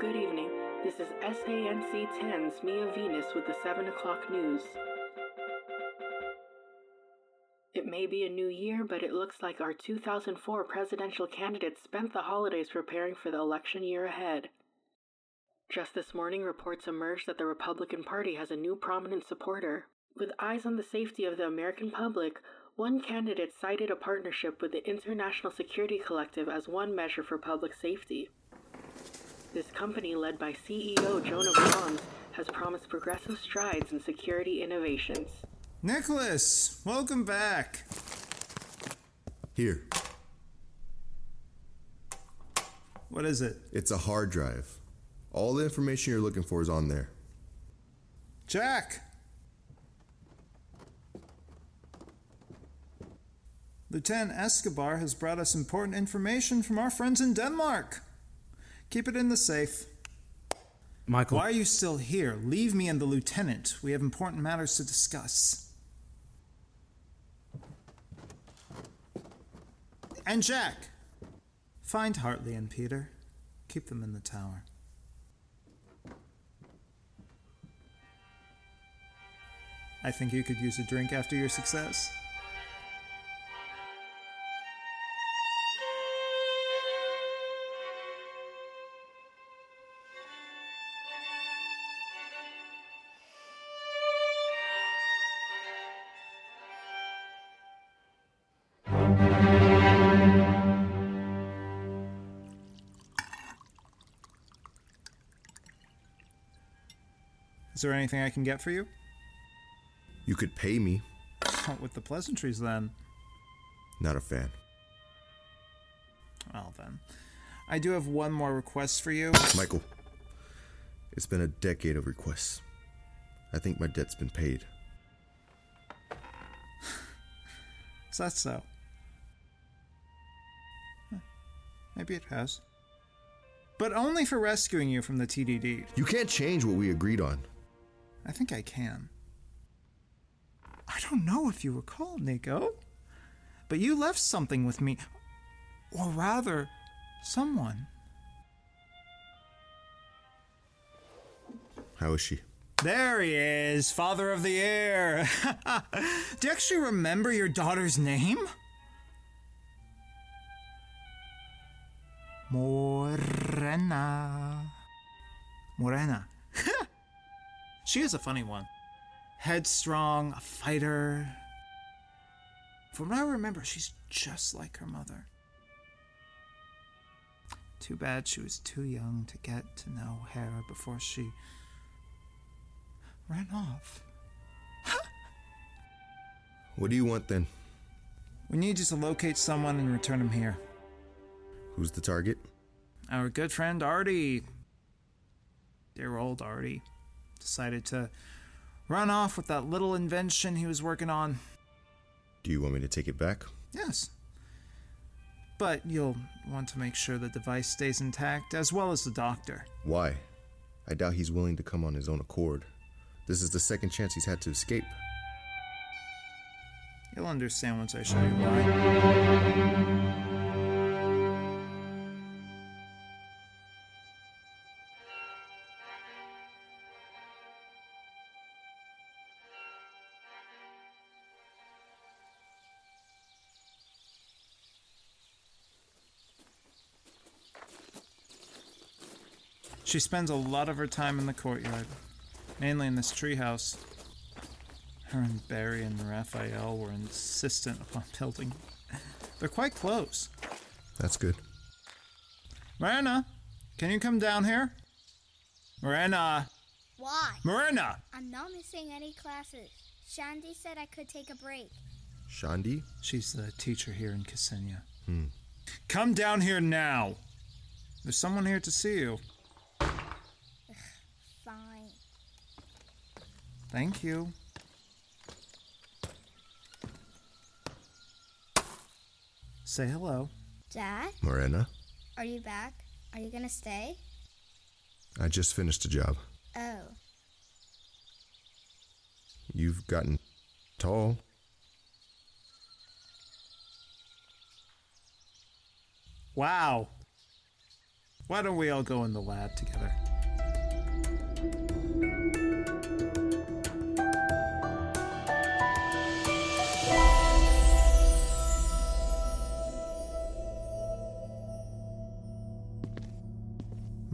Good evening. This is SANC 10's Mia Venus with the 7 o'clock news. It may be a new year, but it looks like our 2004 presidential candidates spent the holidays preparing for the election year ahead. Just this morning, reports emerged that the Republican Party has a new prominent supporter. With eyes on the safety of the American public, one candidate cited a partnership with the International Security Collective as one measure for public safety. This company, led by CEO Jonah Brahms, has promised progressive strides in security innovations. Nicholas, welcome back. Here, What is it? it's a hard drive. All the information you're looking for is on there. Jack! Lieutenant Escobar has brought us important information from our friends in Denmark. Keep it in the safe. Michael, Why are you still here? Leave me and the lieutenant. We have important matters to discuss. And Jack! Find Hartley and Peter. Keep them in the tower. I think you could use a drink after your success. Is there anything I can get for you? You could pay me. With the pleasantries then. Not a fan. Well then. I do have one more request for you. Michael, it's been a decade of requests. I think my debt's been paid. Is that so? Maybe it has. But only for rescuing you from the TDD. You can't change what we agreed on. I think I can. I don't know if you recall, Nico, but you left something with me. Or rather, someone. How is she? There he is, father of the air. Do you actually remember your daughter's name? Morena. Morena. She is a funny one. Headstrong, a fighter. From what I remember, she's just like her mother. Too bad she was too young to get to know Hera before she ran off. What do you want then? We need you to locate someone and return him here. Who's the target? Our good friend Artie, dear old Artie, decided to run off with that little invention he was working on. Do you want me to take it back? Yes. But you'll want to make sure the device stays intact, as well as the doctor. Why? I doubt he's willing to come on his own accord. This is the second chance he's had to escape. You'll understand once I show you why. She spends a lot of her time in the courtyard, mainly in this treehouse. Her and Barry and Raphael were insistent upon building. They're quite close. That's good. Marina, can you come down here? Marina, Why? Marina! I'm not missing any classes. Shandy said I could take a break. Shandi? She's the teacher here in Ksenia. Hmm. Come down here now. There's someone here to see you. Thank you. Say hello. Dad, Morena? are you back? Are you gonna stay? I just finished a job. Oh. You've gotten tall. Wow. Why don't we all go in the lab together?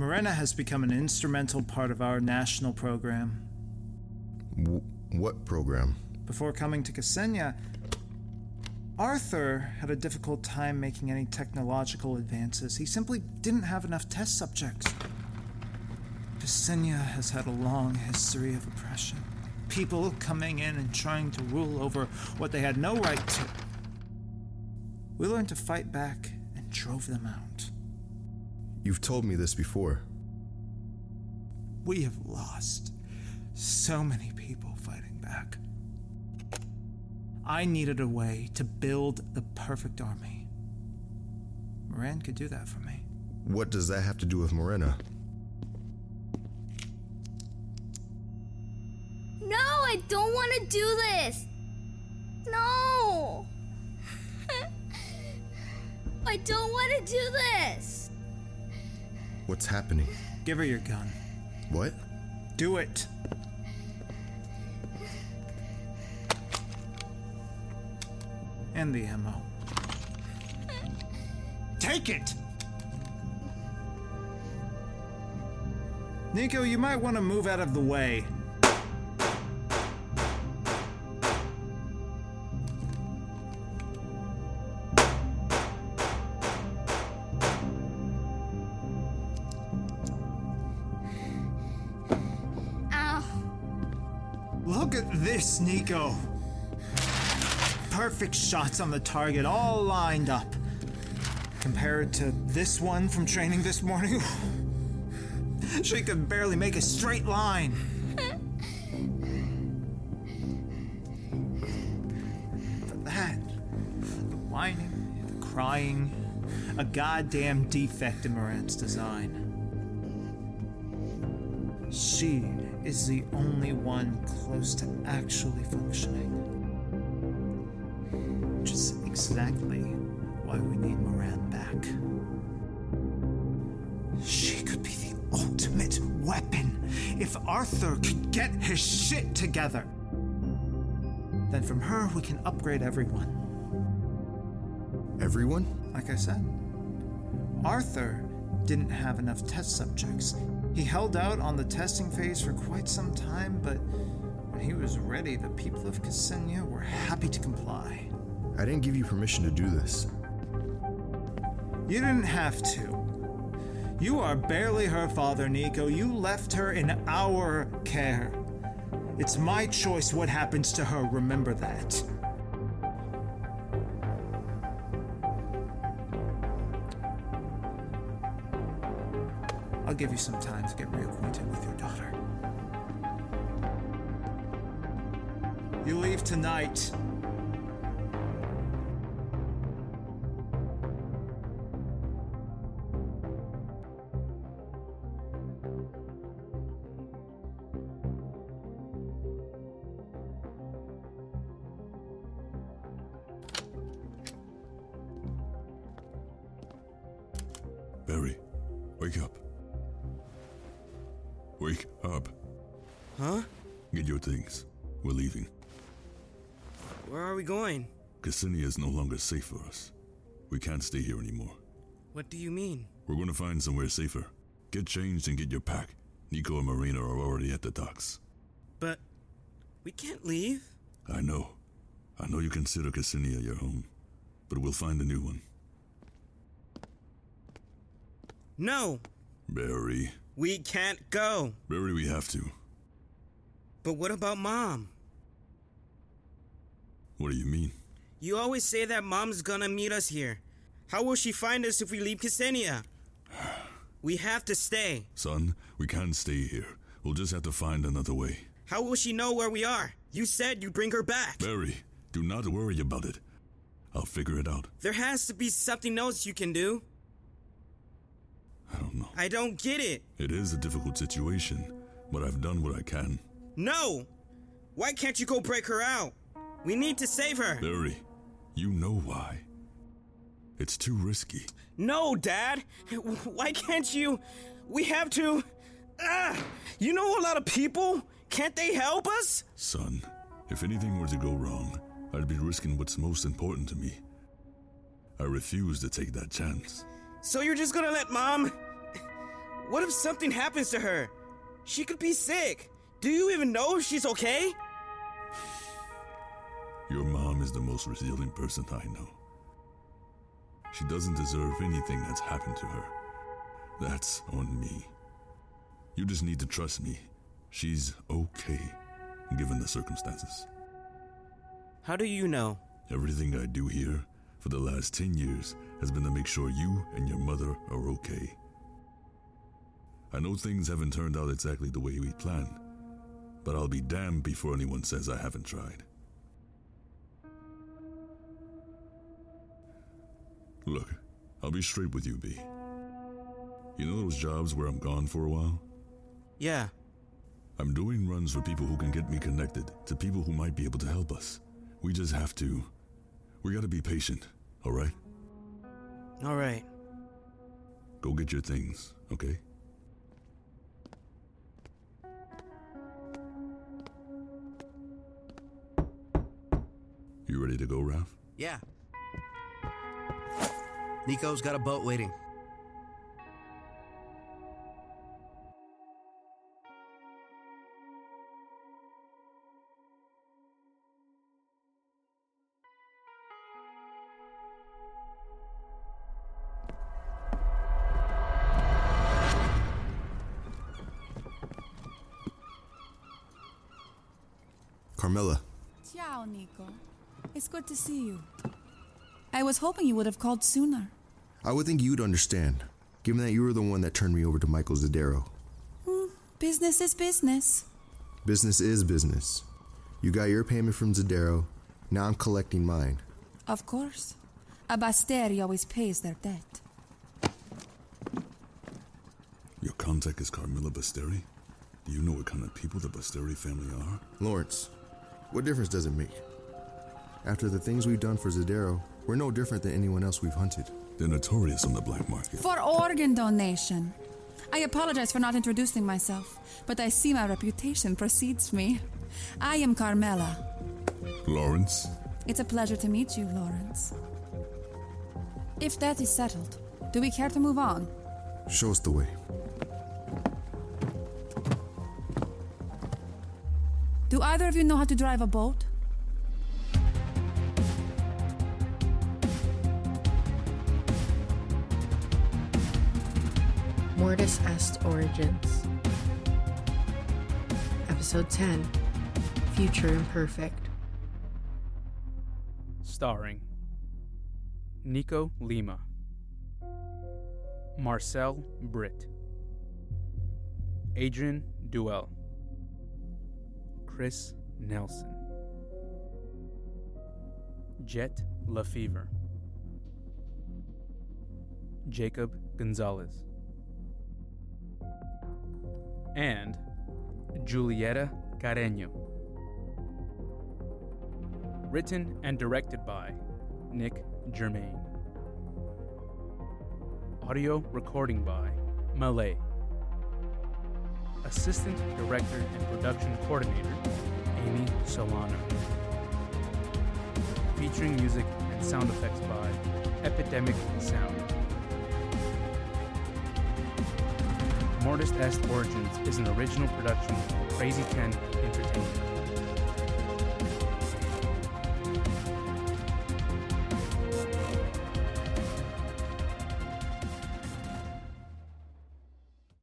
Morena has become an instrumental part of our national program. W- what program? Before coming to Ksenia, Arthur had a difficult time making any technological advances. He simply didn't have enough test subjects. Ksenia has had a long history of oppression. People coming in and trying to rule over what they had no right to. We learned to fight back and drove them out. You've told me this before. We have lost so many people fighting back. I needed a way to build the perfect army. Moran could do that for me. What does that have to do with Morena? No, I don't want to do this. No. I don't want to do this. What's happening? Give her your gun. What? Do it. And the ammo. Take it! Nico, you might want to move out of the way. Look at this, Nico. Perfect shots on the target, all lined up. Compared to this one from training this morning, she could barely make a straight line. But that, the whining, the crying, a goddamn defect in Moran's design. She is the only one close to actually functioning. Which is exactly why we need Moran back. She could be the ultimate weapon if Arthur could get his shit together. Then from her, we can upgrade everyone. Everyone? Like I said, Arthur didn't have enough test subjects. He held out on the testing phase for quite some time, but when he was ready, the people of Ksenia were happy to comply. I didn't give you permission to do this. You didn't have to. You are barely her father, Nico. You left her in our care. It's my choice what happens to her, remember that. Give you some time to get reacquainted with your daughter. You leave tonight. Huh? Get your things. We're leaving. Where are we going? Cassinia is no longer safe for us. We can't stay here anymore. What do you mean? We're going to find somewhere safer. Get changed and get your pack. Nico and Marina are already at the docks. But we can't leave. I know. I know you consider Cassinia your home. But we'll find a new one. No, Barry. we can't go. Barry, we have to. But what about mom? What do you mean? You always say that mom's gonna meet us here. How will she find us if we leave Ksenia? We have to stay. Son, we can't stay here. We'll just have to find another way. How will she know where we are? You said you'd bring her back. Barry, do not worry about it. I'll figure it out. There has to be something else you can do. I don't know. I don't get it. It is a difficult situation, but I've done what I can. No! Why can't you go break her out? We need to save her. Barry, you know why. It's too risky. No, Dad. Why can't you? We have to. Ah, you know a lot of people. Can't they help us? Son, if anything were to go wrong, I'd be risking what's most important to me. I refuse to take that chance. So you're just gonna let Mom? What if something happens to her? She could be sick. Do you even know if she's okay? Your mom is the most resilient person I know. She doesn't deserve anything that's happened to her. That's on me. You just need to trust me. She's okay, given the circumstances. How do you know? Everything I do here for the last 10 years has been to make sure you and your mother are okay. I know things haven't turned out exactly the way we planned, but I'll be damned before anyone says I haven't tried. Look, I'll be straight with you, B. You know those jobs where I'm gone for a while? Yeah. I'm doing runs for people who can get me connected to people who might be able to help us. We just have to. We gotta be patient, alright? All right. Go get your things, okay? You ready to go, Ralph? Yeah. Nico's got a boat waiting. Carmela, Ciao, Nico. It's good to see you. I was hoping you would have called sooner. I would think you'd understand, given that you were the one that turned me over to Michael Zadero. Hmm, business is business. Business is business. You got your payment from Zadero, now I'm collecting mine. Of course. A Basteri always pays their debt. Your contact is Carmilla Basteri? Do you know what kind of people the Basteri family are? Lawrence, what difference does it make? After the things we've done for Zadero, we're no different than anyone else we've hunted. They're notorious on the black market. For organ donation. I apologize for not introducing myself, but I see my reputation precedes me. I am Carmela. Lawrence? It's a pleasure to meet you, Lawrence. If that is settled, do we care to move on? Show us the way. Do either of you know how to drive a boat? Mortis Est Origins. Episode 10 Future Imperfect. Starring Nico Lima, Marcel Britt, Adron Duell, Chris Nelson, Jett LaFever, Jacob Gonzalez, and Julietta Carreño. Written and directed by Nick Germain. Audio recording by Malay. Assistant Director and Production Coordinator Amy Solano. Featuring music and sound effects by Epidemic Sound. Mortis Est Origins is an original production of Crazy Ken Entertainment.